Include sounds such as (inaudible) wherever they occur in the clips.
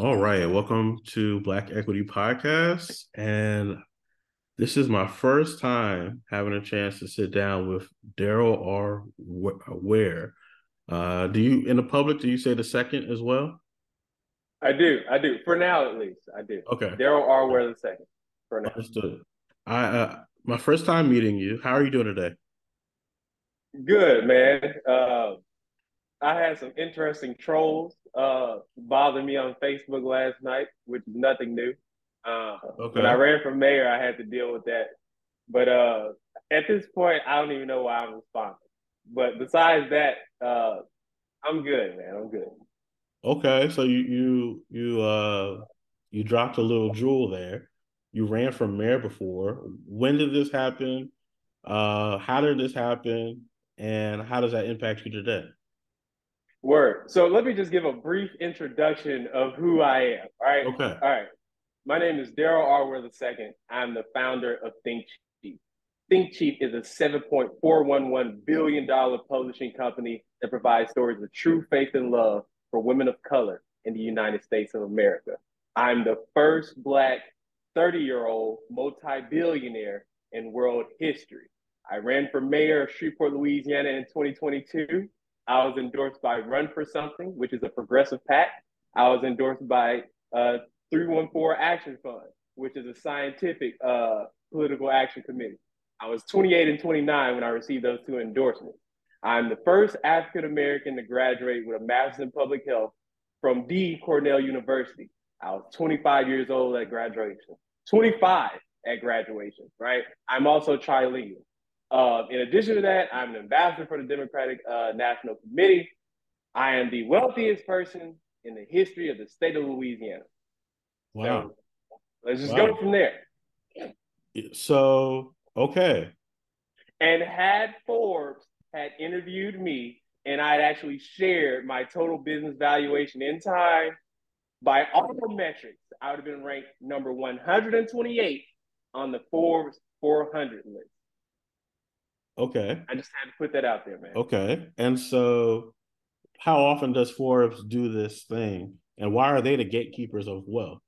All right, welcome to Black Equity Podcast. And this is my first time having a chance to sit down with Darryl R. Ware. Uh, do you, in the public, do you say the second as well? I do. I do. For now, at least, I do. Okay. Darryl R. Ware the second. For now. Understood. I, uh, my first time meeting you. How are you doing today? Good, man. Uh, I had some interesting trolls uh, bother me on Facebook last night, which is nothing new. Uh, okay. When I ran for mayor, I had to deal with that. But uh, at this point, I don't even know why I'm responding. But besides that, uh, I'm good, man. I'm good. Okay, so you you you uh you dropped a little jewel there. You ran for mayor before. When did this happen? Uh, how did this happen? And how does that impact you today? Word. So let me just give a brief introduction of who I am. All right. Okay. All right. My name is Darryl R. Ware II. I'm the founder of Think Chief. Think Chief is a $7.411 billion publishing company that provides stories of true faith and love for women of color in the United States of America. I'm the first Black 30 year old multi billionaire in world history. I ran for mayor of Shreveport, Louisiana in 2022 I was endorsed by Run for Something, which is a progressive PAC. I was endorsed by uh, 314 Action Fund, which is a scientific uh, political action committee. I was 28 and 29 when I received those two endorsements. I'm the first African American to graduate with a master's in public health from the Cornell University. I was 25 years old at graduation, 25 at graduation, right? I'm also trilingual. Uh, in addition to that, I'm an ambassador for the Democratic uh, National Committee. I am the wealthiest person in the history of the state of Louisiana. Wow. So let's just wow. go from there. So, okay. And had Forbes had interviewed me and I had actually shared my total business valuation in time, by all metrics, I would have been ranked number 128 on the Forbes 400 list. Okay. I just had to put that out there, man. Okay. And so how often does Forbes do this thing? And why are they the gatekeepers of wealth?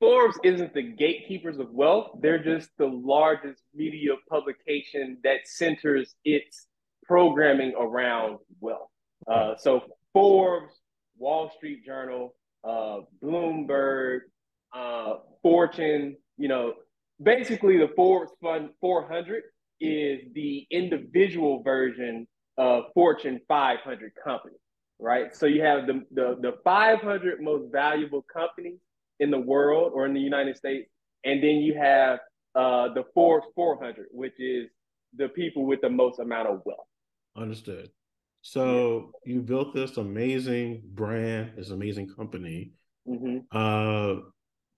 Forbes isn't the gatekeepers of wealth. They're just the largest media publication that centers its programming around wealth. Uh, so Forbes, Wall Street Journal, uh, Bloomberg, uh, Fortune, you know, basically the Forbes Fund 400 is the individual version of Fortune 500 companies, right? So you have the, the, the 500 most valuable companies in the world or in the United States, and then you have uh, the Forbes 400, which is the people with the most amount of wealth. Understood. So yeah. you built this amazing brand, this amazing company. Mm-hmm. Uh,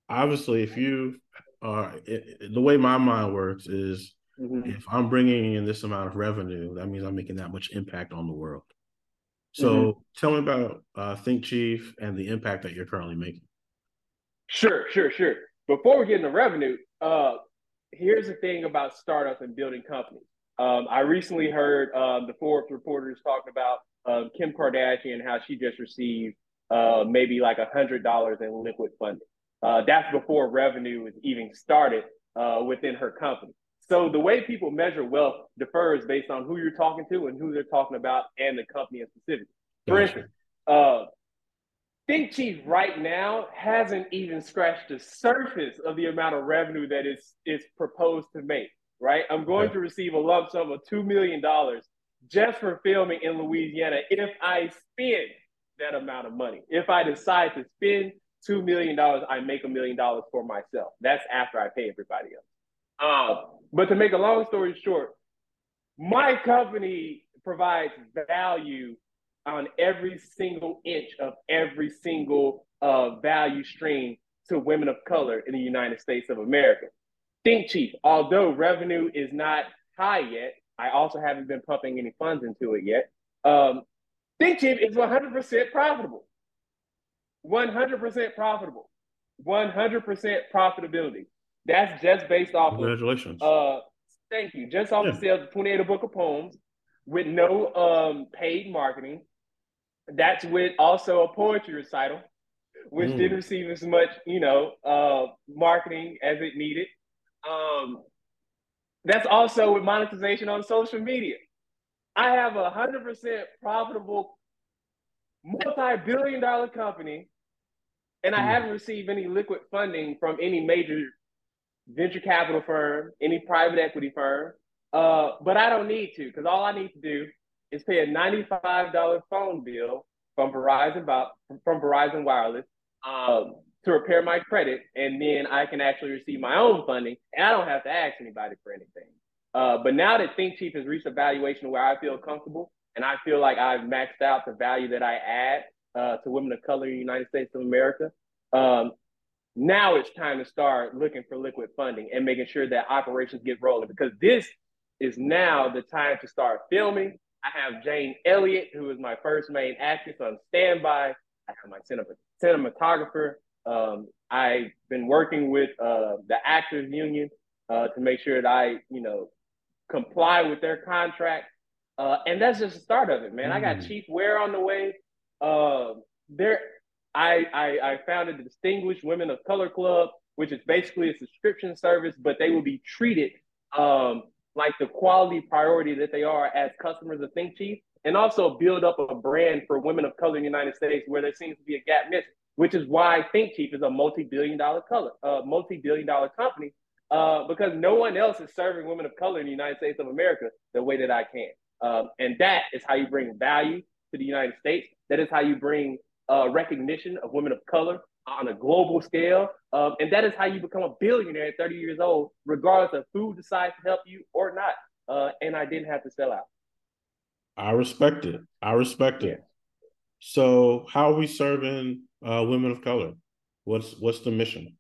obviously, if you are it, the way my mind works is Mm-hmm. If I'm bringing in this amount of revenue, that means I'm making that much impact on the world. So mm-hmm. tell me about uh, Think Chief and the impact that you're currently making. Sure, sure, sure. Before we get into revenue, uh, here's the thing about startups and building companies. Um, I recently heard um, the Forbes reporters talking about um, Kim Kardashian, how she just received uh, maybe like a hundred dollars in liquid funding. Uh, that's before revenue was even started uh, within her company. So the way people measure wealth differs based on who you're talking to and who they're talking about and the company in specific. For gotcha. instance, uh, Think Chief right now hasn't even scratched the surface of the amount of revenue that is is proposed to make. Right, I'm going okay. to receive a lump sum of two million dollars just for filming in Louisiana if I spend that amount of money. If I decide to spend two million dollars, I make a million dollars for myself. That's after I pay everybody else. Um, but to make a long story short, my company provides value on every single inch of every single uh, value stream to women of color in the United States of America. Think Chief, although revenue is not high yet, I also haven't been pumping any funds into it yet. Um, Think Chief is 100% profitable. 100% profitable. 100% profitability. That's just based off Congratulations. Of, uh, thank you. Just off yeah. the sales of 28 a book of poems with no um paid marketing. That's with also a poetry recital which mm. didn't receive as much, you know, uh, marketing as it needed. Um, that's also with monetization on social media. I have a hundred percent profitable, multi-billion dollar company, and I mm. haven't received any liquid funding from any major venture capital firm, any private equity firm. Uh, but I don't need to because all I need to do is pay a $95 phone bill from Verizon from Verizon Wireless um, to repair my credit, and then I can actually receive my own funding, and I don't have to ask anybody for anything. Uh, but now that Think Chief has reached a valuation where I feel comfortable and I feel like I've maxed out the value that I add uh, to women of color in the United States of America, um, now it's time to start looking for liquid funding and making sure that operations get rolling because this is now the time to start filming. I have Jane Elliott, who is my first main actress on standby. I have my cinematographer. Um, I've been working with uh, the Actors Union uh, to make sure that I, you know, comply with their contract. Uh, and that's just the start of it, man. Mm. I got mm. Chief Ware on the way. Uh, there, I, I, I founded the Distinguished Women of Color Club, which is basically a subscription service, but they will be treated um, like the quality priority that they are as customers of Think Chief, and also build up a brand for women of color in the United States where there seems to be a gap missing, which is why Think Chief is a multi-billion dollar color, uh, multi-billion dollar company, uh, because no one else is serving women of color in the United States of America the way that I can. Um, and that is how you bring value to the United States. That is how you bring uh, recognition of women of color on a global scale. Um, and that is how you become a billionaire at 30 years old, regardless of who decides to help you or not. Uh, and I didn't have to sell out. I respect it. I respect it. So, how are we serving uh, women of color? What's what's the mission?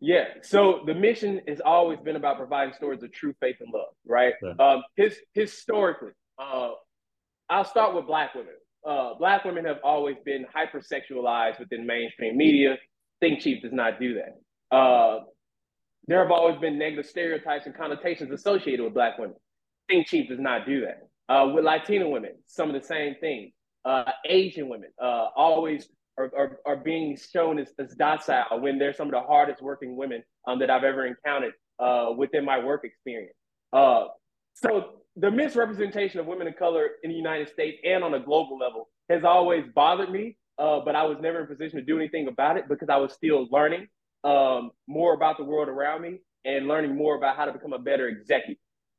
Yeah. So the mission has always been about providing stories of true faith and love, right? Yeah. Um, his, historically, uh, I'll start with Black women uh, black women have always been hypersexualized within mainstream media. Think Chief does not do that. Uh, there have always been negative stereotypes and connotations associated with black women. Think Chief does not do that. Uh, with Latina women, some of the same things. Uh, Asian women uh, always are, are, are, being shown as, as, docile when they're some of the hardest working women um, that I've ever encountered uh, within my work experience. So the misrepresentation of women of color in the United States and on a global level has always bothered me. Uh, but I was never in a position to do anything about it because I was still learning um, more about the world around me and learning more about how to become a better executive.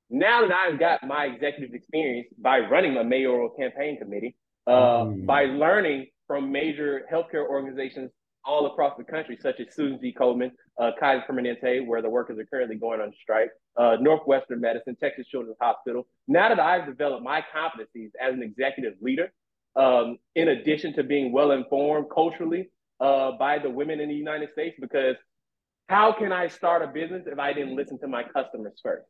Now that I've got my executive experience by running a mayoral campaign committee, uh, mm. by learning from major healthcare organizations all across the country, such as Susan G. Komen, uh, Kaiser Permanente, where the workers are currently going on strike, uh, Northwestern Medicine, Texas Children's Hospital. Now that I've developed my competencies as an executive leader, um, in addition to being well informed culturally uh, by the women in the United States, because how can I start a business if I didn't listen to my customers first?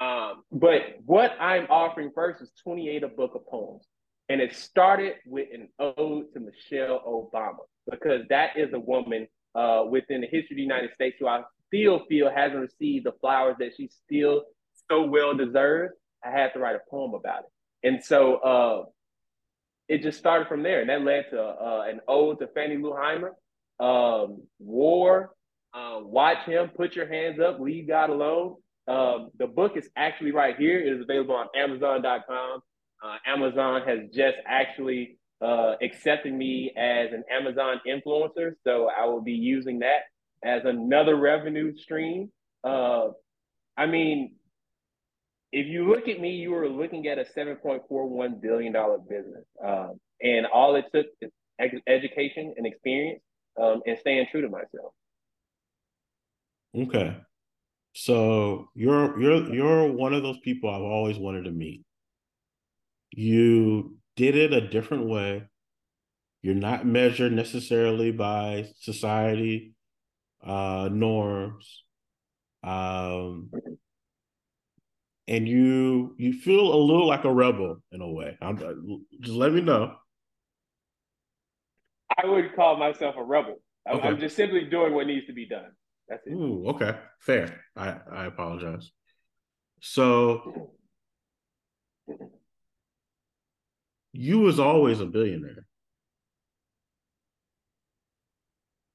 Um, but what I'm offering first is 28 a book of poems. And it started with an ode to Michelle Obama, because that is a woman uh, within the history of the United States who I still feel hasn't received the flowers that she still so well deserves. I had to write a poem about it. And so uh, it just started from there. And that led to uh, an ode to Fannie Lou Hamer, um, War, uh, Watch Him, Put Your Hands Up, Leave God Alone. Um, the book is actually right here. It is available on Amazon.com. Uh, Amazon has just actually uh, me as an Amazon influencer. So I will be using that as another revenue stream. Uh, I mean, if you look at me, you were looking at a $7.41 billion business. Um, and all it took is education and experience um, and staying true to myself. Okay. So you're you're you're one of those people I've always wanted to meet. You did it a different way. You're not measured necessarily by society uh, norms, um, and you you feel a little like a rebel in a way. I'm, just let me know. I would call myself a rebel. I'm, okay. I'm just simply doing what needs to be done. That's it. Ooh, okay, fair. I I apologize. So you was always a billionaire.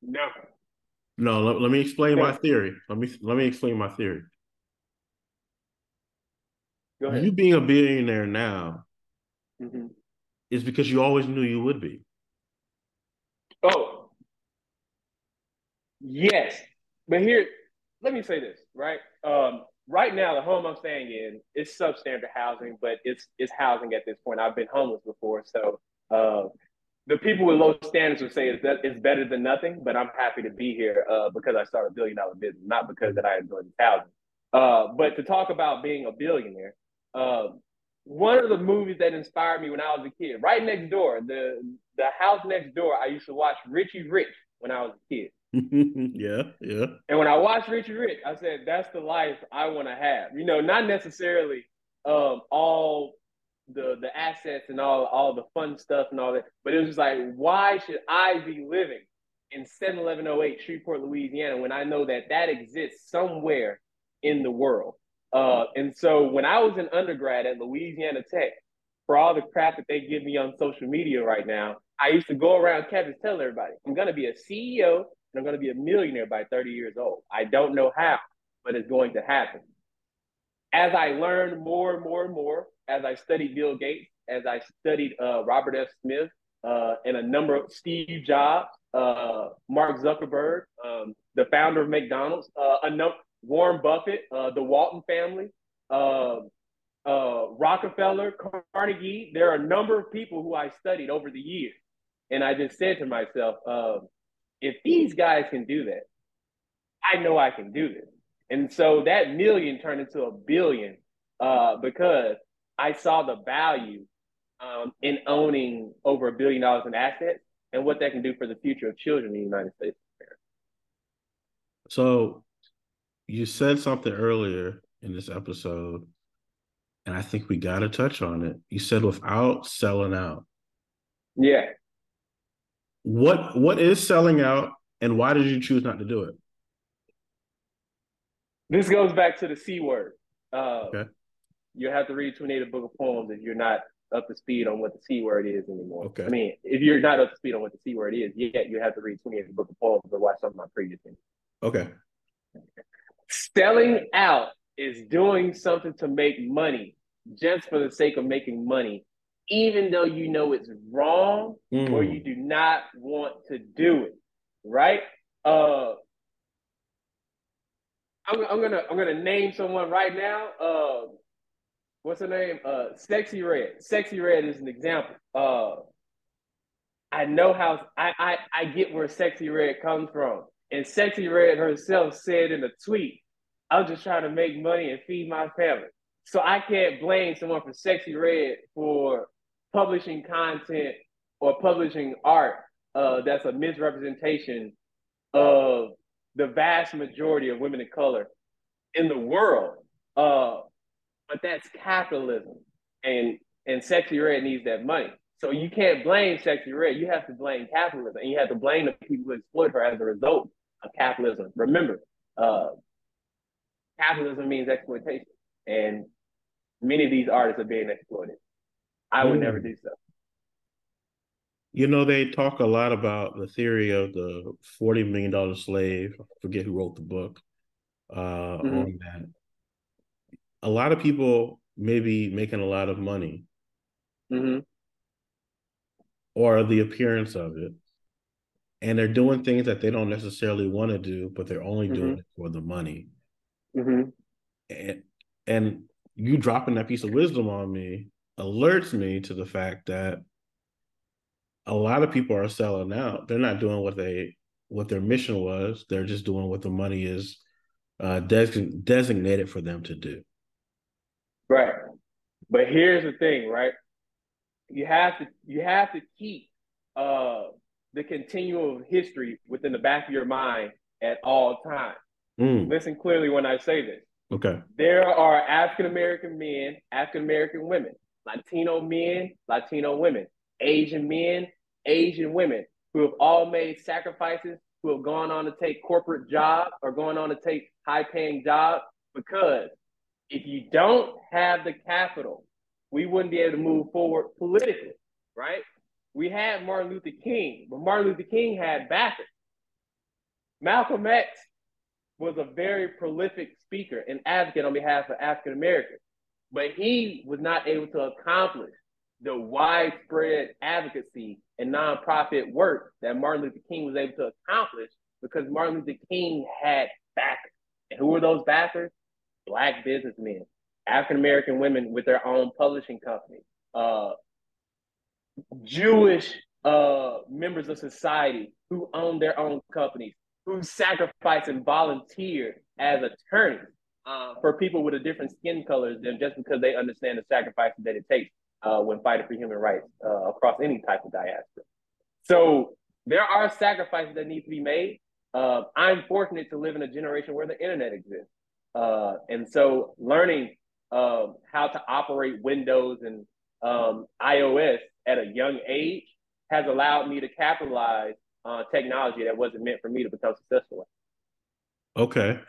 No. No, let, let me explain my theory. Let me let me explain my theory. You being a billionaire now mm-hmm. is because you always knew you would be. Oh, yes. But here, let me say this, right? Um, right now, the home I'm staying in is substandard housing, but it's it's housing at this point. I've been homeless before, so uh, the people with low standards would say it's, it's better than nothing. But I'm happy to be here uh, because I started a billion dollar business, not because that I enjoy this housing. Uh, but to talk about being a billionaire, uh, one of the movies that inspired me when I was a kid, right next door, the the house next door, I used to watch Richie Rich when I was a kid. (laughs) yeah, yeah. And when I watched Richie Rich, I said, that's the life I want to have. You know, not necessarily um, all the the assets and all all the fun stuff and all that, but it was just like, why should I be living in 71108 Shreveport, Louisiana, when I know that that exists somewhere in the world? Uh, and so when I was an undergrad at Louisiana Tech, for all the crap that they give me on social media right now, I used to go around campus telling everybody, I'm going to be a CEO and I'm going to be a millionaire by 30 years old. I don't know how, but it's going to happen. As I learned more and more and more, as I studied Bill Gates, as I studied uh, Robert F. Smith, uh, and a number of Steve Jobs, uh, Mark Zuckerberg, um, the founder of McDonald's, uh, a number, Warren Buffett, uh, the Walton family, uh, Rockefeller, Carnegie. There are a number of people who I studied over the years. And I just said to myself, uh, if these guys can do that, I know I can do this. And so that million turned into a billion uh, because I saw the value um, in owning over a billion dollars in assets and what that can do for the future of children in the United States. So you said something earlier in this episode, and I think we got to touch on it. You said without selling out. Yeah. What what is selling out, and why did you choose not to do it? This goes back to the C word. Uh, okay. You have to read 28 book of poems if you're not up to speed on what the C word is anymore. Okay. I mean, if you're not up to speed on what the C word is, yet you have to read 28 book of poems or watch some of my previous things. Okay. Selling out is doing something to make money just for the sake of making money, even though you know it's wrong mm. or you do not want to do it. Right? Uh I'm, I'm gonna I'm gonna name someone right now. Uh, what's her name? Uh, Sexyy Red. Sexyy Red is an example. Uh, I know how I, I I get where Sexyy Red comes from. And Sexyy Red herself said in a tweet, I'm just trying to make money and feed my family. So I can't blame someone for Sexyy Red for publishing content or publishing art uh, that's a misrepresentation of the vast majority of women of color in the world. Uh, but that's capitalism, and and Sexyy Red needs that money. So you can't blame Sexyy Red. You have to blame capitalism, and you have to blame the people who exploit her as a result of capitalism. Remember, uh, capitalism means exploitation, and many of these artists are being exploited. I would mm. never do so. You know, they talk a lot about the theory of the forty million dollar slave. I forget who wrote the book uh, mm-hmm. on that. A lot of people may be making a lot of money, mm-hmm. or the appearance of it, and they're doing things that they don't necessarily want to do, but they're only mm-hmm. doing it for the money. Mm-hmm. And and you dropping that piece of wisdom on me alerts me to the fact that a lot of people are selling out. They're not doing what they what their mission was. They're just doing what the money is uh, des- designated for them to do. Right. But here's the thing, right? You have to you have to keep uh the continuum of history within the back of your mind at all times. Mm. Listen clearly when I say this. Okay. There are African American men, African American women, Latino men, Latino women, Asian men, Asian women who have all made sacrifices, who have gone on to take corporate jobs or going on to take high paying jobs because if you don't have the capital, we wouldn't be able to move forward politically, right? we had Martin Luther King, but Martin Luther King had backers. Malcolm X was a very prolific speaker and advocate on behalf of African Americans, but he was not able to accomplish the widespread advocacy and nonprofit work that Martin Luther King was able to accomplish because Martin Luther King had backers. And who were those backers? Black businessmen, African American women with their own publishing companies, uh, Jewish uh, members of society who owned their own companies, who sacrificed and volunteered as attorneys uh, for people with a different skin color than just because they understand the sacrifices that it takes uh, when fighting for human rights uh, across any type of diaspora. So there are sacrifices that need to be made. Uh, I'm fortunate to live in a generation where the internet exists. Uh, and so learning um, how to operate Windows and um, iOS at a young age has allowed me to capitalize on technology that wasn't meant for me to become successful. Okay.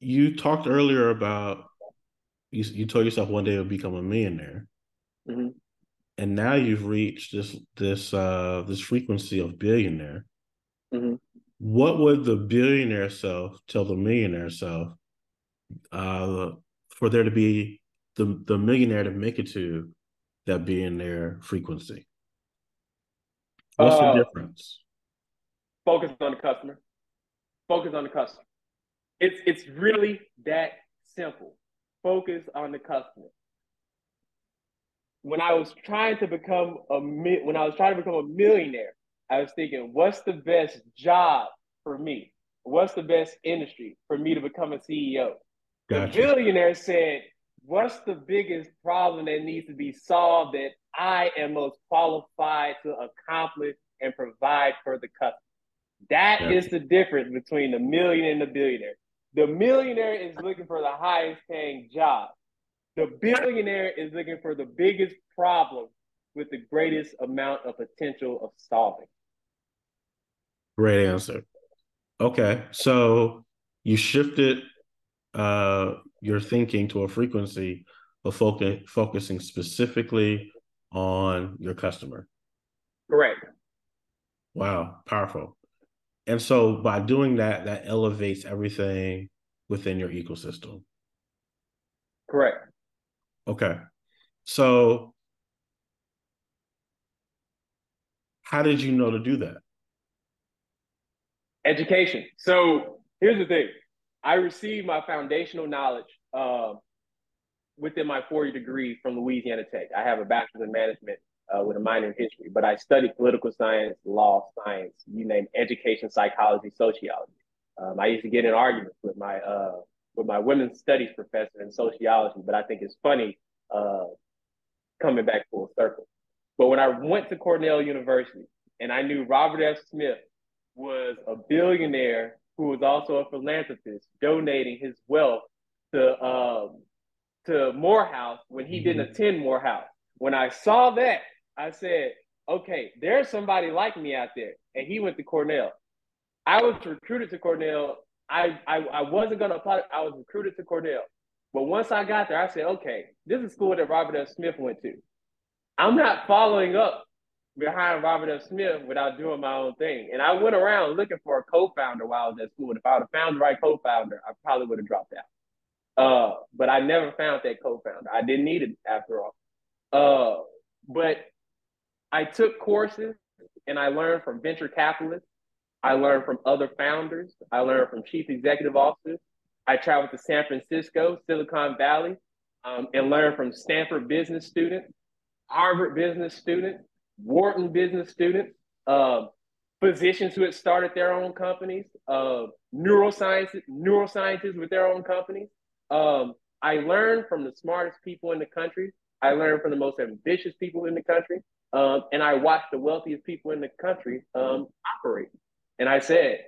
You talked earlier about you, you told yourself one day you'll become a millionaire. Mm-hmm. And now you've reached this this uh this frequency of billionaire. Mm-hmm. What would the billionaire self tell the millionaire self uh for there to be the the millionaire to make it to that billionaire frequency? What's uh, the difference? Focus on the customer. Focus on the customer. It's it's really that simple. Focus on the customer when I was trying to become a when I was trying to become a millionaire, I was thinking, what's the best job for me? What's the best industry for me to become a CEO? Gotcha. The billionaire said, what's the biggest problem that needs to be solved that I am most qualified to accomplish and provide for the customer? That is the difference between the million and the billionaire. The millionaire is looking for the highest paying job. The billionaire is looking for the biggest problem with the greatest amount of potential of solving. Great answer. Okay. So you shifted uh, your thinking to a frequency of focus, focusing specifically on your customer. Correct. Wow, powerful. And so by doing that, that elevates everything within your ecosystem. Correct. Okay. So how did you know to do that? Education. So here's the thing. I received my foundational knowledge uh, within my four-year degree from Louisiana Tech. I have a bachelor's in management uh, with a minor in history, but I studied political science, law, science, you name education, psychology, sociology. Um, I used to get in arguments with my uh, with my women's studies professor in sociology, but I think it's funny uh, coming back full circle. But when I went to Cornell University and I knew Robert F. Smith was a billionaire who was also a philanthropist, donating his wealth to um, to Morehouse when he mm-hmm. didn't attend Morehouse. When I saw that, I said, "Okay, there's somebody like me out there," and he went to Cornell. I was recruited to Cornell I, I, I wasn't gonna apply. I was recruited to Cornell, but once I got there, I said, okay, this is school that Robert F. Smith went to. I'm not following up behind Robert F. Smith without doing my own thing. And I went around looking for a co-founder while I was at school. And if I would have found the right co-founder, I probably would have dropped out. Uh, but I never found that co-founder. I didn't need it after all. Uh, but I took courses and I learned from venture capitalists I learned from other founders. I learned from chief executive officers. I traveled to San Francisco, Silicon Valley, um, and learned from Stanford business students, Harvard business students, Wharton business students, uh, physicians who had started their own companies, uh, neuroscience, neuroscientists with their own companies. Um, I learned from the smartest people in the country. I learned from the most ambitious people in the country. Um, and I watched the wealthiest people in the country um, operate. And I said,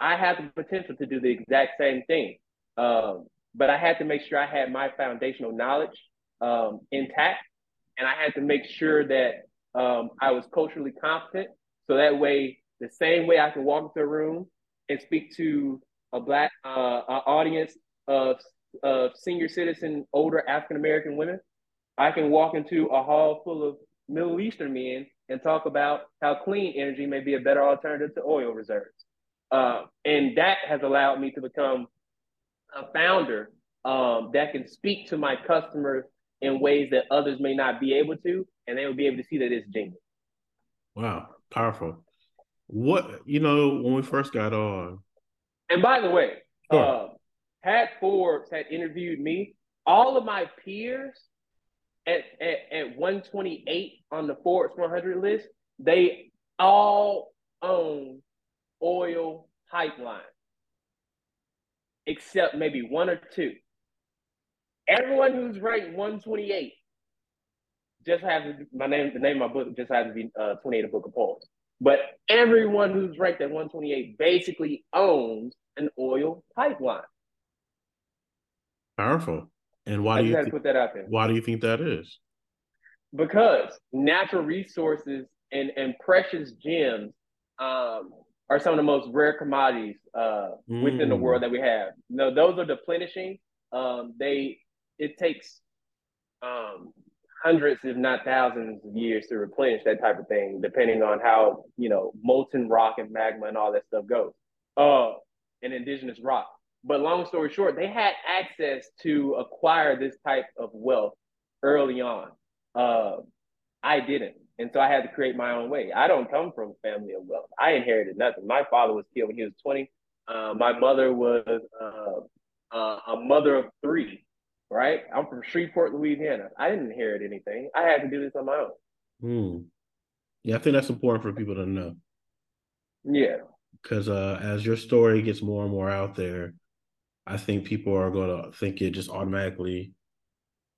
I have the potential to do the exact same thing. Um, but I had to make sure I had my foundational knowledge um, intact. And I had to make sure that um, I was culturally competent. So that way, the same way I can walk into a room and speak to a Black uh, audience of, of senior citizen, older African American women, I can walk into a hall full of Middle Eastern men and talk about how clean energy may be a better alternative to oil reserves. Uh, and that has allowed me to become a founder um, that can speak to my customers in ways that others may not be able to, and they will be able to see that it's genuine. Wow, powerful. What you know when we first got on. And by the way, sure. uh, Pat Forbes had interviewed me. All of my peers at, at, at 128 on the Forbes 100 list, they all own oil pipeline, except maybe one or two. Everyone who's ranked 128 just has my name. The name of my book just has to be uh, 28 a book of poems. But everyone who's ranked at 128 basically owns an oil pipeline. Powerful. And why I do you th- put that out there? Why do you think that is? Because natural resources and, and precious gems um, are some of the most rare commodities uh, mm. within the world mm. that we have. No, those are deplenishing. Um, they it takes um, hundreds, if not thousands, of years to replenish that type of thing, depending on how you know molten rock and magma and all that stuff goes. Uh, and indigenous rock. But long story short, they had access to acquire this type of wealth early on. Uh, I didn't. And so I had to create my own way. I don't come from a family of wealth. I inherited nothing. My father was killed when he was 20. Uh, my mother was uh, uh, a mother of three, right? I'm from Shreveport, Louisiana. I didn't inherit anything. I had to do this on my own. Hmm. Yeah, I think that's important for people to know. Yeah. Because uh, as your story gets more and more out there, I think people are going to think it just automatically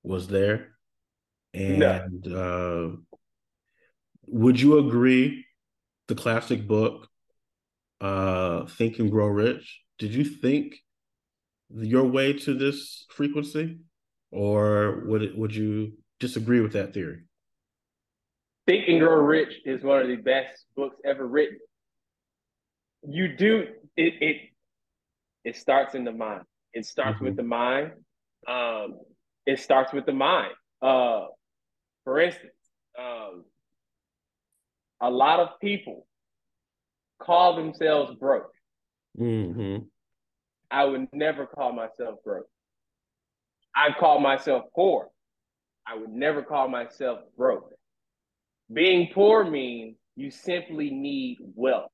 was there. And uh, would you agree the classic book, uh, Think and Grow Rich? Did you think your way to this frequency, or would it, would you disagree with that theory? Think and Grow Rich is one of the best books ever written. You do it. It it starts in the mind. It starts mm-hmm. with the mind. Um, it starts with the mind. Uh, for instance, um, a lot of people call themselves broke. Mm-hmm. I would never call myself broke. I call myself poor. I would never call myself broke. Being poor means you simply need wealth.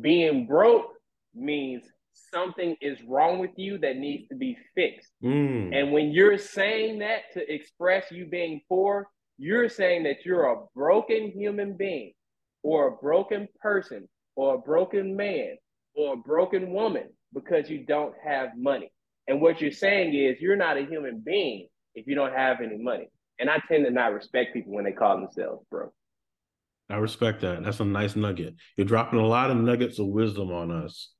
Being broke means something is wrong with you that needs to be fixed. Mm. And when you're saying that to express you being poor, you're saying that you're a broken human being or a broken person or a broken man or a broken woman because you don't have money. And what you're saying is you're not a human being if you don't have any money. And I tend to not respect people when they call themselves broke. I respect that. That's a nice nugget. You're dropping a lot of nuggets of wisdom on us.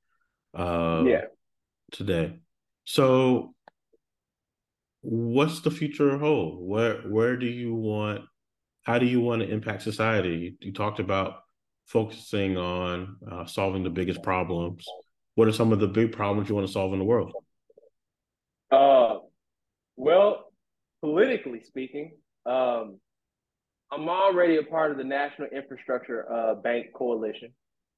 Uh, yeah. Today. So, what's the future hold? Where where do you want how do you want to impact society? You, you talked about focusing on uh, solving the biggest problems. What are some of the big problems you want to solve in the world? Uh, well, politically speaking, um, I'm already a part of the National Infrastructure uh, Bank Coalition,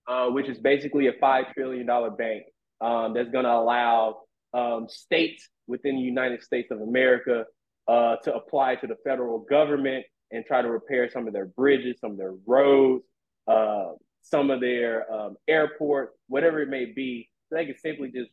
uh, which is basically a $5 trillion bank um, that's going to allow um, states within the United States of America uh, to apply to the federal government and try to repair some of their bridges, some of their roads, uh, some of their um, airports, whatever it may be. So they can simply just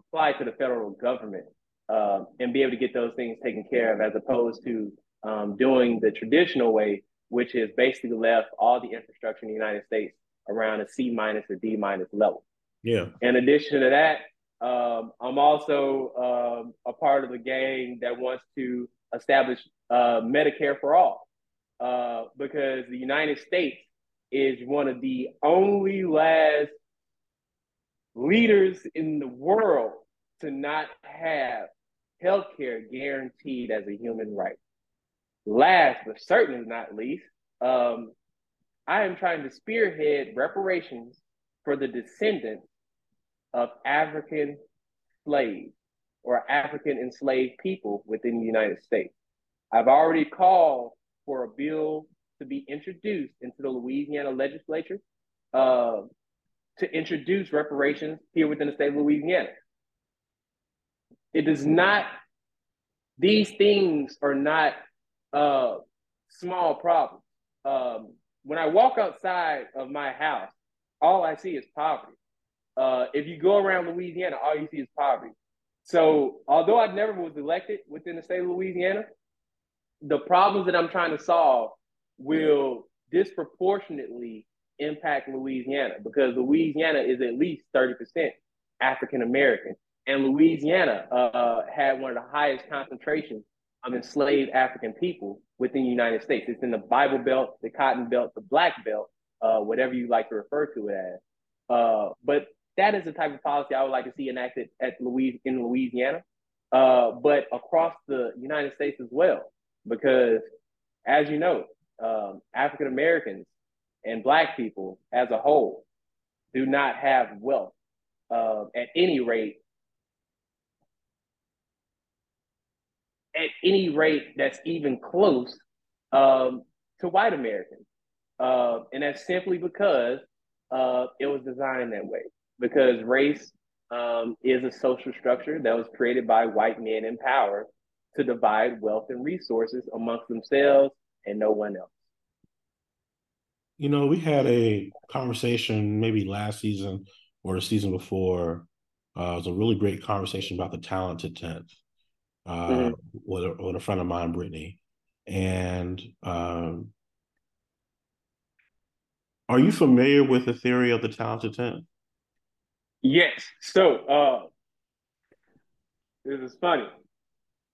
apply to the federal government uh, and be able to get those things taken care of, as opposed to um, doing the traditional way, which is basically left all the infrastructure in the United States around a C minus or D minus level. Yeah. In addition to that, um, I'm also um, a part of the gang that wants to establish uh, Medicare for all uh, because the United States is one of the only last leaders in the world to not have healthcare guaranteed as a human right. Last but certainly not least, um, I am trying to spearhead reparations for the descendants of African slaves or African enslaved people within the United States. I've already called for a bill to be introduced into the Louisiana legislature uh, to introduce reparations here within the state of Louisiana. It does not, these things are not uh, small problems. Um, when I walk outside of my house, all I see is poverty. Uh, if you go around Louisiana, all you see is poverty. So, although I never was elected within the state of Louisiana, the problems that I'm trying to solve will disproportionately impact Louisiana because Louisiana is at least 30% African American. And Louisiana uh, had one of the highest concentrations of enslaved African people within the United States. It's in the Bible Belt, the Cotton Belt, the Black Belt, uh, whatever you like to refer to it as. Uh, but that is the type of policy I would like to see enacted at Louis in Louisiana, uh, but across the United States as well, because as you know, um, African Americans and Black people as a whole do not have wealth uh, at any rate. At any rate, that's even close um, to white Americans, uh, and that's simply because uh, it was designed that way because race um, is a social structure that was created by white men in power to divide wealth and resources amongst themselves and no one else. You know, we had a conversation maybe last season or the season before. Uh, it was a really great conversation about the talented tenth uh, mm-hmm. with, a, with a friend of mine, Brittany. And um, are you familiar with the theory of the talented tenth? Yes. So uh, this is funny.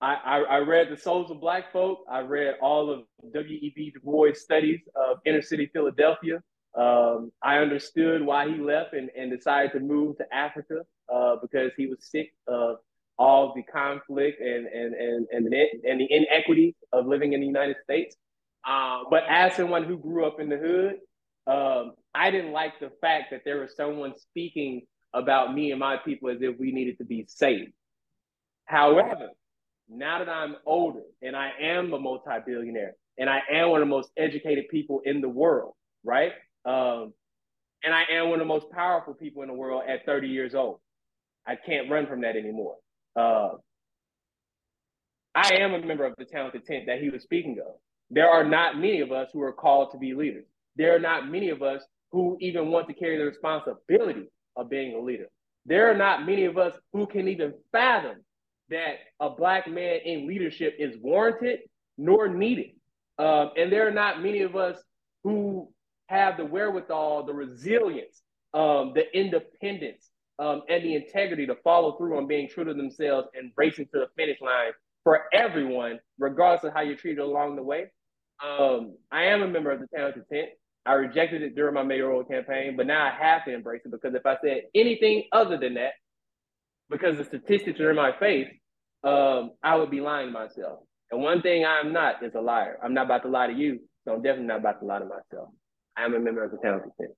I, I, I, read The Souls of Black Folk. I read all of W.E.B. Du Bois' studies of inner city Philadelphia. Um, I understood why he left and, and decided to move to Africa uh, because he was sick of all the conflict and, and, and, and, the, and the inequity of living in the United States. Uh, but as someone who grew up in the hood, um, I didn't like the fact that there was someone speaking about me and my people as if we needed to be saved. However, now that I'm older and I am a multi-billionaire and I am one of the most educated people in the world, right? Um, and I am one of the most powerful people in the world at 30 years old. I can't run from that anymore. Uh, I am a member of the talented tenth that he was speaking of. There are not many of us who are called to be leaders. There are not many of us who even want to carry the responsibility of being a leader. There are not many of us who can even fathom that a black man in leadership is warranted nor needed. Um, and there are not many of us who have the wherewithal, the resilience, um, the independence, um, and the integrity to follow through on being true to themselves and racing to the finish line for everyone, regardless of how you're treated along the way. Um, I am a member of the Talented Tenth. I rejected it during my mayoral campaign, but now I have to embrace it because if I said anything other than that, because the statistics are in my face, um, I would be lying to myself. And one thing I'm not is a liar. I'm not about to lie to you, so I'm definitely not about to lie to myself. I am a member of the talented team.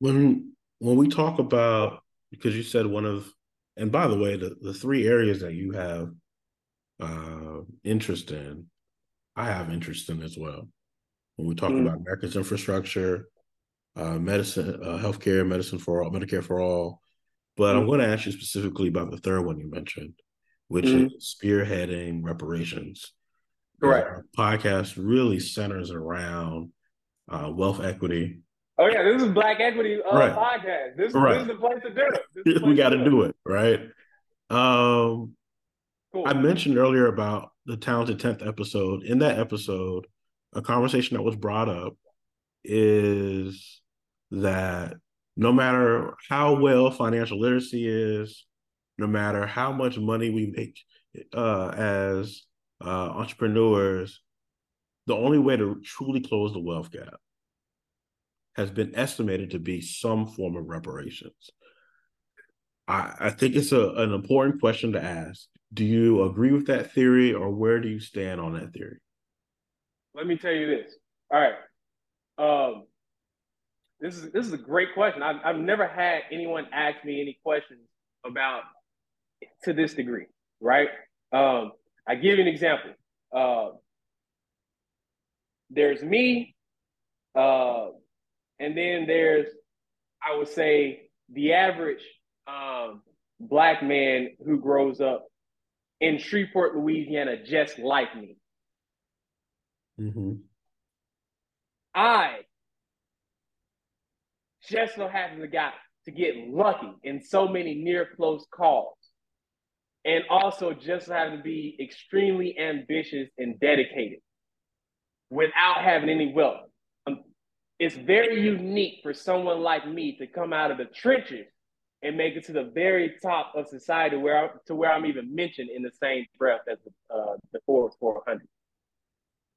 When when we talk about because you said one of and by the way, the, the three areas that you have uh interest in, I have interest in as well when we talk mm about America's infrastructure, uh, medicine, uh, healthcare, medicine for all, Medicare for all. But mm I'm going to ask you specifically about the third one you mentioned, which mm is spearheading reparations. Correct. Our podcast really centers around uh, wealth equity. Oh yeah, this is Black Equity uh, right. podcast. This, right. this, is the place to do it. (laughs) we got to do it right. Um, cool. I mentioned earlier about the talented tenth episode. In that episode, a conversation that was brought up is that no matter how well financial literacy is, no matter how much money we make uh, as uh, entrepreneurs, the only way to truly close the wealth gap has been estimated to be some form of reparations. I, I think it's a, an important question to ask. Do you agree with that theory, or where do you stand on that theory? let me tell you this. All right. Um, this is this is a great question. I've, I've never had anyone ask me any questions about to this degree, right? Um, I give you an example. Uh, there's me, uh, and then there's I would say the average um, black man who grows up in Shreveport, Louisiana, just like me. Mm-hmm. I just so happen to got to get lucky in so many near close calls. And also just so happen to be extremely ambitious and dedicated without having any wealth. It's very unique for someone like me to come out of the trenches and make it to the very top of society where I, to where I'm even mentioned in the same breath as the, uh, the Forbes 400.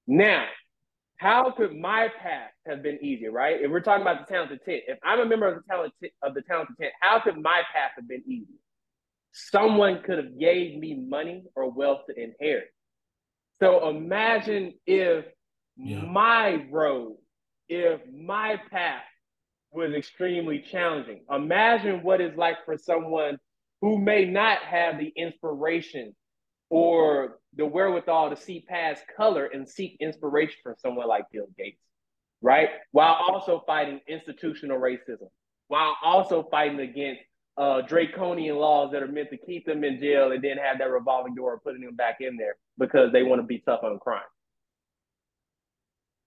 Now, how could my path have been easier, right? If we're talking about the talented tenth, if I'm a member of the talented of the talented tenth, how could my path have been easier? Someone could have gave me money or wealth to inherit. So imagine if yeah. my road, if my path was extremely challenging. Imagine what it's like for someone who may not have the inspiration or the wherewithal to see past color and seek inspiration from someone like Bill Gates, right? While also fighting institutional racism, while also fighting against uh, draconian laws that are meant to keep them in jail and then have that revolving door of putting them back in there because they want to be tough on crime.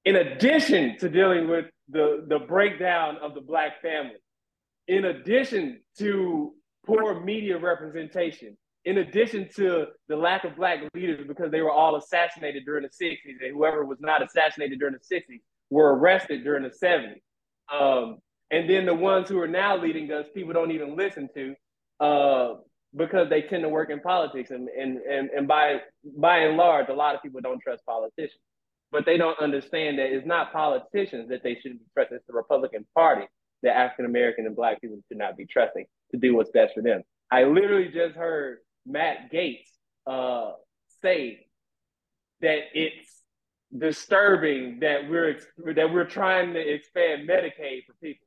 In addition to dealing with the, the breakdown of the Black family, in addition to poor media representation, in addition to the lack of black leaders because they were all assassinated during the 60s and whoever was not assassinated during the 60s were arrested during the 70s um, and then the ones who are now leading us people don't even listen to uh, because they tend to work in politics and, and, and, and by, by and large a lot of people don't trust politicians but they don't understand that it's not politicians that they should be trusting it's the republican party that african american and black people should not be trusting to do what's best for them i literally just heard Matt Gaetz uh, say that it's disturbing that we're that we're trying to expand Medicaid for people.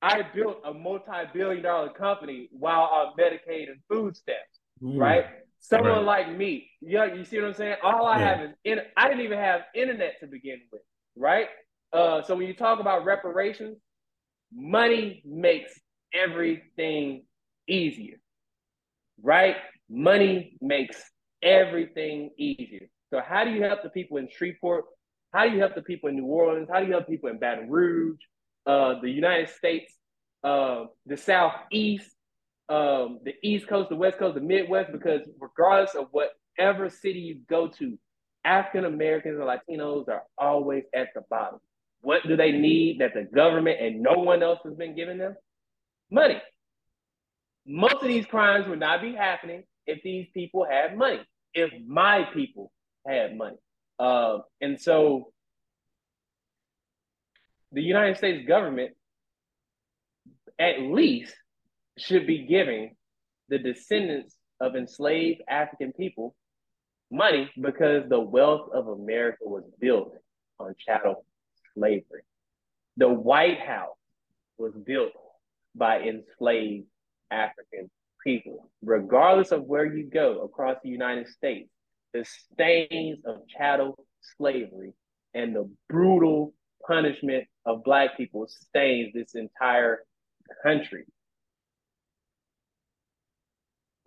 I built a multi-billion dollar company while on Medicaid and food stamps, mm. right? Someone right. like me, you, you see what I'm saying? All I yeah. have is in, I didn't even have internet to begin with, right? Uh, so when you talk about reparations, money makes everything easier, right? Money makes everything easier. So how do you help the people in Shreveport? How do you help the people in New Orleans? How do you help people in Baton Rouge, uh, the United States, uh, the Southeast, um, the East Coast, the West Coast, the Midwest? Because regardless of whatever city you go to, African Americans and Latinos are always at the bottom. What do they need that the government and no one else has been giving them? Money. Most of these crimes would not be happening if these people had money, if my people had money. Uh, and so the United States government at least should be giving the descendants of enslaved African people money because the wealth of America was built on chattel slavery. The White House was built by enslaved African people, regardless of where you go across the United States, the stains of chattel slavery and the brutal punishment of Black people stains this entire country.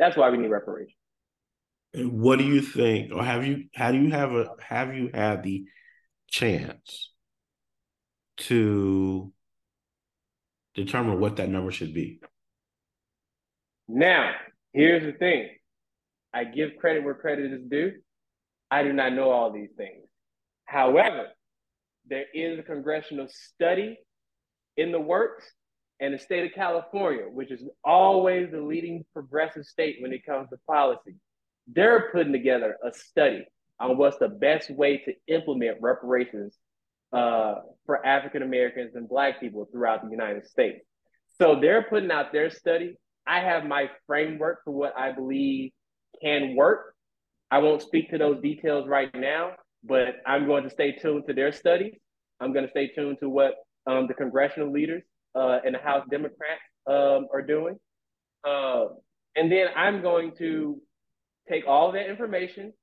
That's why we need reparations. And what do you think, or have you how do you have a have you had the chance to determine what that number should be? Now, here's the thing I give credit where credit is due. I do not know all these things. However, there is a congressional study in the works, and the state of California, which is always the leading progressive state when it comes to policy, they're putting together a study on what's the best way to implement reparations uh, for African Americans and Black people throughout the United States. So they're putting out their study. I have my framework for what I believe can work. I won't speak to those details right now, but I'm going to stay tuned to their studies. I'm going to stay tuned to what um, the congressional leaders uh, and the House Democrats um, are doing. Uh, and then I'm going to take all that information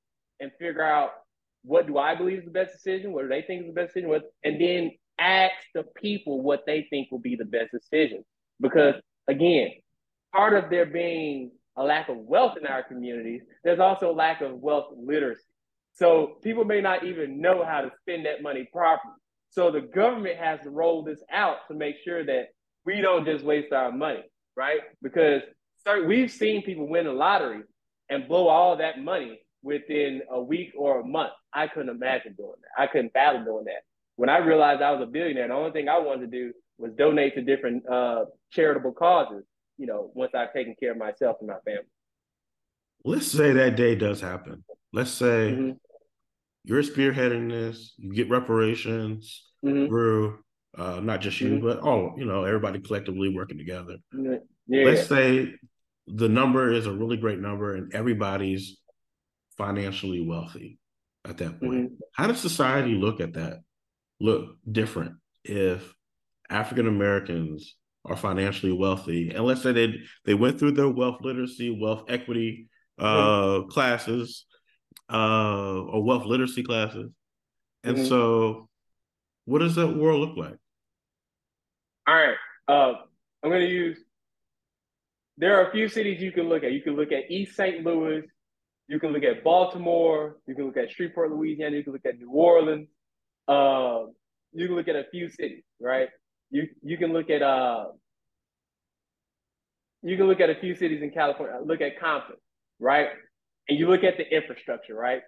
and figure out what do I believe is the best decision, what do they think is the best decision, what, and then ask the people what they think will be the best decision Because again, part of there being a lack of wealth in our communities, there's also a lack of wealth literacy. So people may not even know how to spend that money properly. So the government has to roll this out to make sure that we don't just waste our money, right? Because we've seen people win the lottery and blow all that money within a week or a month. I couldn't imagine doing that. I couldn't fathom doing that. When I realized I was a billionaire, the only thing I wanted to do was donate to different uh, charitable causes. You know, once I've taken care of myself and my family. Let's say that day does happen. Let's say mm-hmm. You're spearheading this. You get reparations mm-hmm. through uh, not just you, mm-hmm. but all you know, everybody collectively working together. Yeah. Let's say the number is a really great number, and everybody's financially wealthy at that point. Mm-hmm. How does society look at that? Look different if African Americans are financially wealthy, and let's say they they went through their wealth literacy, wealth equity uh, classes, uh, or wealth literacy classes, and mm-hmm. so what does that world look like? All right, uh, I'm going to use. There are a few cities you can look at. You can look at East St. Louis, you can look at Baltimore. You can look at Shreveport, Louisiana. You can look at New Orleans. Uh, you can look at a few cities, right? You you can look at uh, you can look at a few cities in California. Look at Compton, right? And you look at the infrastructure, right?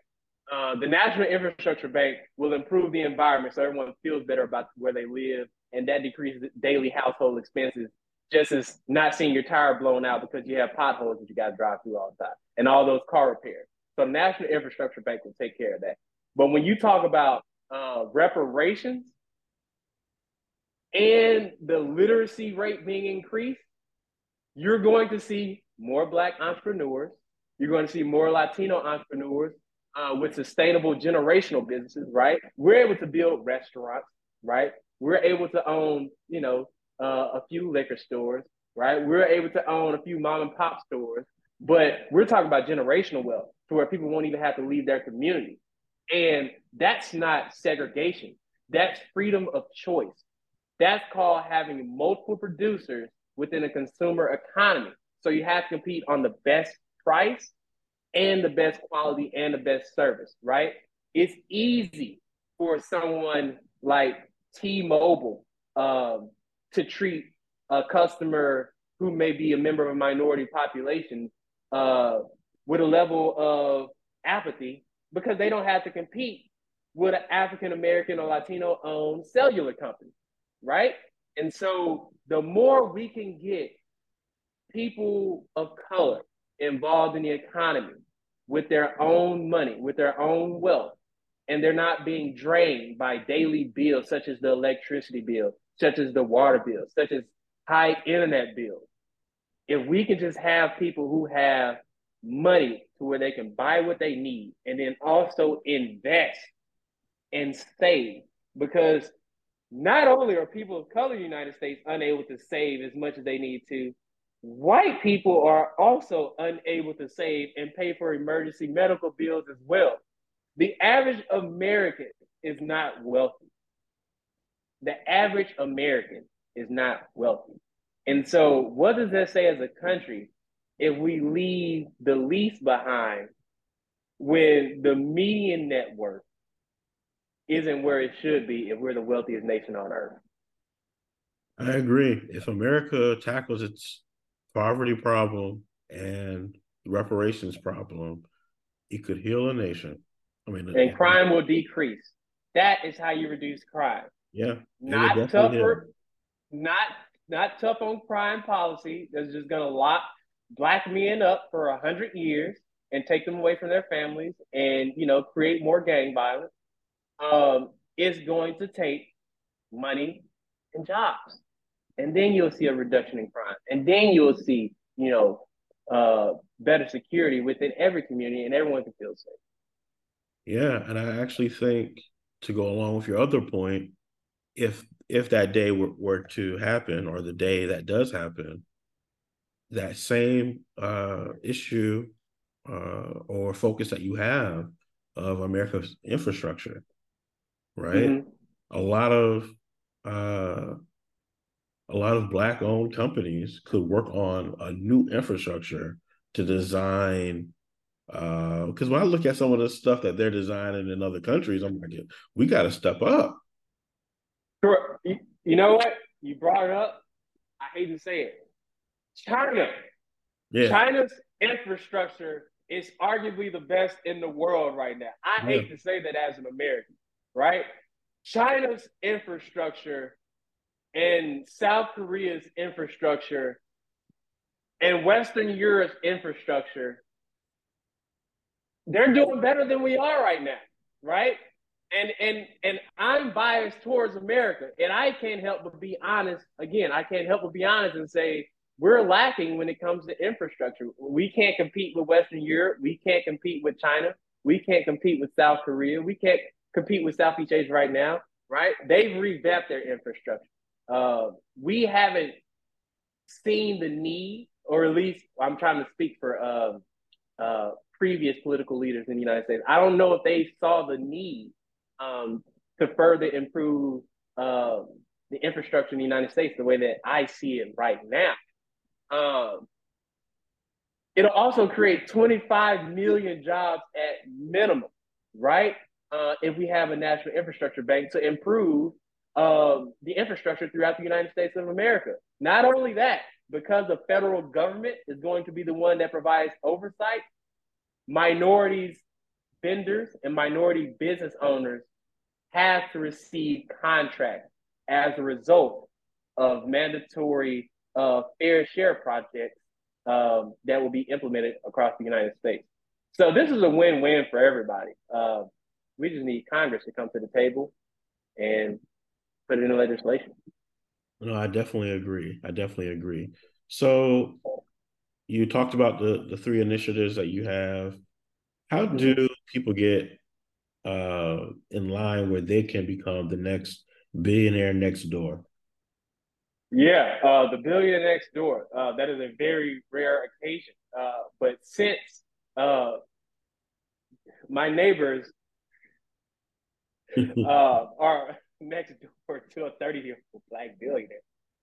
Uh, the National Infrastructure Bank will improve the environment so everyone feels better about where they live, and that decreases daily household expenses just as not seeing your tire blown out because you have potholes that you got to drive through all the time and all those car repairs. So National Infrastructure Bank will take care of that. But when you talk about uh, reparations and the literacy rate being increased, you're going to see more Black entrepreneurs. You're going to see more Latino entrepreneurs uh, with sustainable generational businesses, right? We're able to build restaurants, right? We're able to own, you know, uh, a few liquor stores, right? We're able to own a few mom and pop stores, but we're talking about generational wealth to where people won't even have to leave their community. And that's not segregation. That's freedom of choice. That's called having multiple producers within a consumer economy. So you have to compete on the best price and the best quality and the best service, right? It's easy for someone like T-Mobile um, to treat a customer who may be a member of a minority population uh, with a level of apathy because they don't have to compete with an African American or Latino owned cellular company, right? And so the more we can get people of color involved in the economy with their own money, with their own wealth, and they're not being drained by daily bills such as the electricity bill, such as the water bill, such as high internet bills. If we can just have people who have money to where they can buy what they need and then also invest and save, because not only are people of color in the United States unable to save as much as they need to, white people are also unable to save and pay for emergency medical bills as well. The average American is not wealthy the average American is not wealthy. And so, what does that say as a country if we leave the least behind when the median net worth isn't where it should be if we're the wealthiest nation on earth? I agree. If America tackles its poverty problem and reparations problem, it could heal a nation. I mean, and crime will decrease. That is how you reduce crime. Yeah. Not tougher, not not tough on crime policy that's just gonna lock black men up for a hundred years and take them away from their families and you know create more gang violence. Um, it's going to take money and jobs. And then you'll see a reduction in crime. And then you'll see, you know, uh, better security within every community and everyone can feel safe. Yeah. And I actually think to go along with your other point, if if that day were, were to happen or the day that does happen that same uh, issue uh, or focus that you have of america's infrastructure right mm-hmm. a lot of uh, a lot of black owned companies could work on a new infrastructure to design because uh, when I look at some of the stuff that they're designing in other countries, I'm like, we got to step up. Sure. You, you, know what? You brought it up. I hate to say it. China. Yeah. China's infrastructure is arguably the best in the world right now. I yeah. hate to say that as an American, right? China's infrastructure and South Korea's infrastructure and Western Europe's infrastructure, they're doing better than we are right now, right? And and and I'm biased towards America, and I can't help but be honest. Again, I can't help but be honest and say we're lacking when it comes to infrastructure. We can't compete with Western Europe. We can't compete with China. We can't compete with South Korea. We can't compete with Southeast Asia right now, right? They've revamped their infrastructure. Uh, we haven't seen the need, or at least I'm trying to speak for uh, uh, previous political leaders in the United States. I don't know if they saw the need um, to further improve uh, the infrastructure in the United States the way that I see it right now. Um, it'll also create 25 million jobs at minimum, right? Uh, if we have a national infrastructure bank to improve um, the infrastructure throughout the United States of America. Not only that, because the federal government is going to be the one that provides oversight, minorities, vendors, and minority business owners have to receive contracts as a result of mandatory uh, fair share projects um, that will be implemented across the United States. So this is a win-win for everybody. Uh, we just need Congress to come to the table and put it in legislation. No, I definitely agree. I definitely agree. So you talked about the the three initiatives that you have. How mm-hmm. do people get uh, in line where they can become the next billionaire next door? Yeah, uh, the billionaire next door. Uh, that is a very rare occasion. Uh, but since uh, my neighbors (laughs) uh, are next door (laughs) to a 30 year old black billionaire.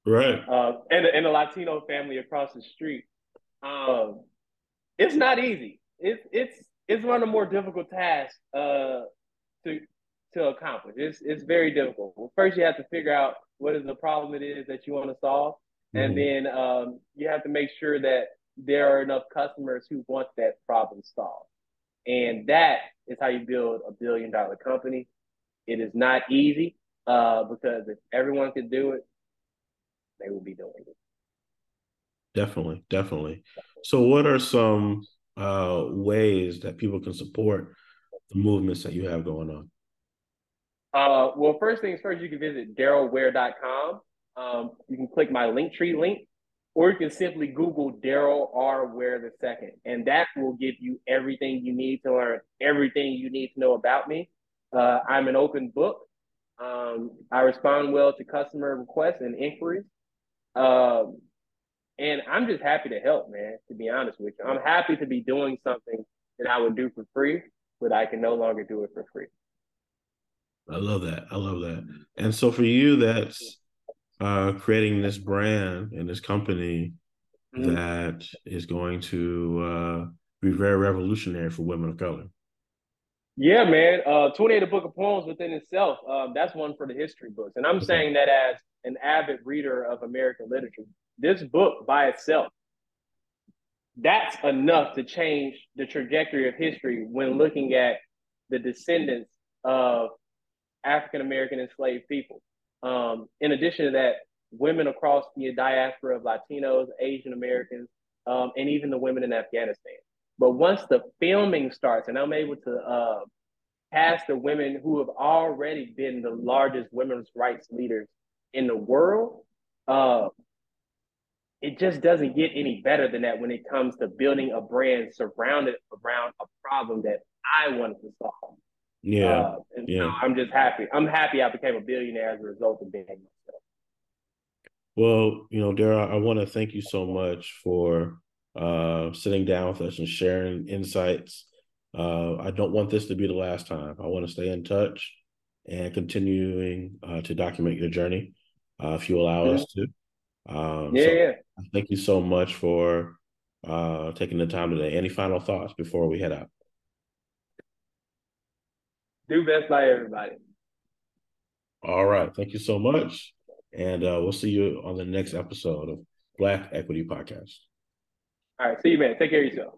Right. Uh, and, and a Latino family across the street. Um, it's not easy. It's it's it's one of the more difficult tasks uh, to to accomplish. It's it's very difficult. Well, first you have to figure out what is the problem it is that you want to solve, mm-hmm. and then um, you have to make sure that there are enough customers who want that problem solved. And that is how you build a billion dollar company. It is not easy uh, because if everyone could do it, they would be doing it. Definitely, definitely. So, what are some uh, ways that people can support the movements that you have going on? Uh, well, first things first, you can visit darylware.com. Um, you can click my Linktree link, or you can simply Google Darryl R. Ware the second, and that will give you everything you need to learn everything you need to know about me. Uh, I'm an open book. Um, I respond well to customer requests and inquiries. Um, and I'm just happy to help, man, to be honest with you. I'm happy to be doing something that I would do for free, but I can no longer do it for free. I love that. I love that. And so for you, that's uh, creating this brand and this company mm-hmm. that is going to uh, be very revolutionary for women of color. Yeah, man. Uh, 28 a book of poems within itself. Uh, that's one for the history books. And I'm saying that as an avid reader of American literature. This book by itself, that's enough to change the trajectory of history when looking at the descendants of African American enslaved people. Um, in addition to that, women across the diaspora of Latinos, Asian Americans, um, and even the women in Afghanistan. But once the filming starts, and I'm able to uh, cast the women who have already been the largest women's rights leaders in the world, uh, it just doesn't get any better than that when it comes to building a brand surrounded around a problem that I wanted to solve. Yeah. Uh, yeah. So I'm just happy. I'm happy I became a billionaire as a result of being myself. Well, you know, Darryl, I want to thank you so much for uh, sitting down with us and sharing insights. Uh, I don't want this to be the last time. I want to stay in touch and continuing uh, to document your journey uh, if you allow mm-hmm. us to. Um, yeah, so yeah. Thank you so much for uh, taking the time today. Any final thoughts before we head out? Do best by everybody. All right. Thank you so much. And uh, we'll see you on the next episode of Black Equity Podcast. All right. See you, man. Take care of yourself.